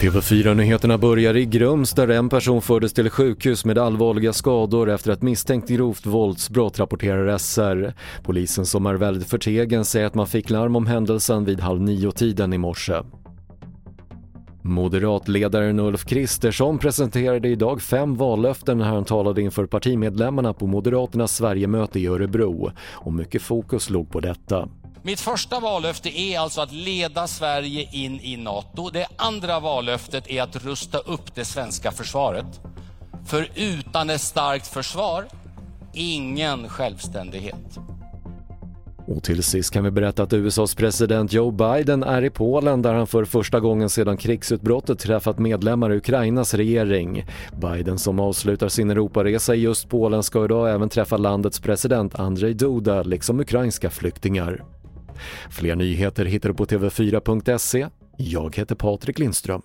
TV4-nyheterna börjar i Grums där en person fördes till sjukhus med allvarliga skador efter ett misstänkt grovt våldsbrott rapporterar SR. Polisen som är väldigt förtegen säger att man fick larm om händelsen vid halv nio-tiden i morse. Moderatledaren Ulf Kristersson presenterade idag fem vallöften när han talade inför partimedlemmarna på Moderaternas Sverigemöte i Örebro och mycket fokus låg på detta. Mitt första vallöfte är alltså att leda Sverige in i NATO. Det andra vallöftet är att rusta upp det svenska försvaret. För utan ett starkt försvar, ingen självständighet. Och till sist kan vi berätta att USAs president Joe Biden är i Polen där han för första gången sedan krigsutbrottet träffat medlemmar i Ukrainas regering. Biden som avslutar sin Europaresa i just Polen ska idag även träffa landets president Andrzej Duda liksom ukrainska flyktingar. Fler nyheter hittar du på TV4.se. Jag heter Patrik Lindström.